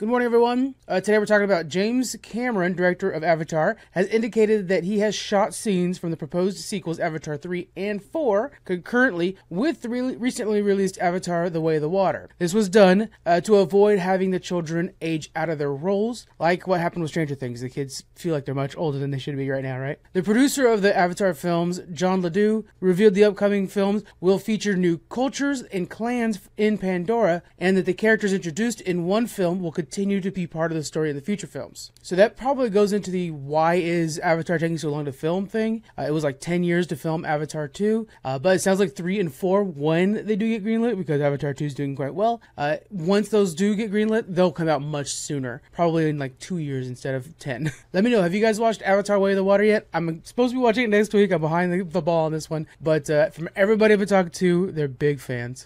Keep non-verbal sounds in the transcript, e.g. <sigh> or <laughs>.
Good morning, everyone. Uh, today we're talking about James Cameron, director of Avatar, has indicated that he has shot scenes from the proposed sequels Avatar 3 and 4 concurrently with the re- recently released Avatar The Way of the Water. This was done uh, to avoid having the children age out of their roles, like what happened with Stranger Things. The kids feel like they're much older than they should be right now, right? The producer of the Avatar films, Jon Landau, revealed the upcoming films will feature new cultures and clans in Pandora, and that the characters introduced in one film will continue to be part of the story in the future films. So that probably goes into the why is Avatar taking so long to film thing. Uh, it was like 10 years to film Avatar 2, uh, but it sounds like 3 and 4 when they do get greenlit because Avatar 2 is doing quite well. Uh, once those do get greenlit, they'll come out much sooner, probably in like two years instead of 10. <laughs> Let me know, have you guys watched Avatar Way of the Water yet? I'm supposed to be watching it next week. I'm behind the, the ball on this one, but uh, from everybody I've been talking to, they're big fans.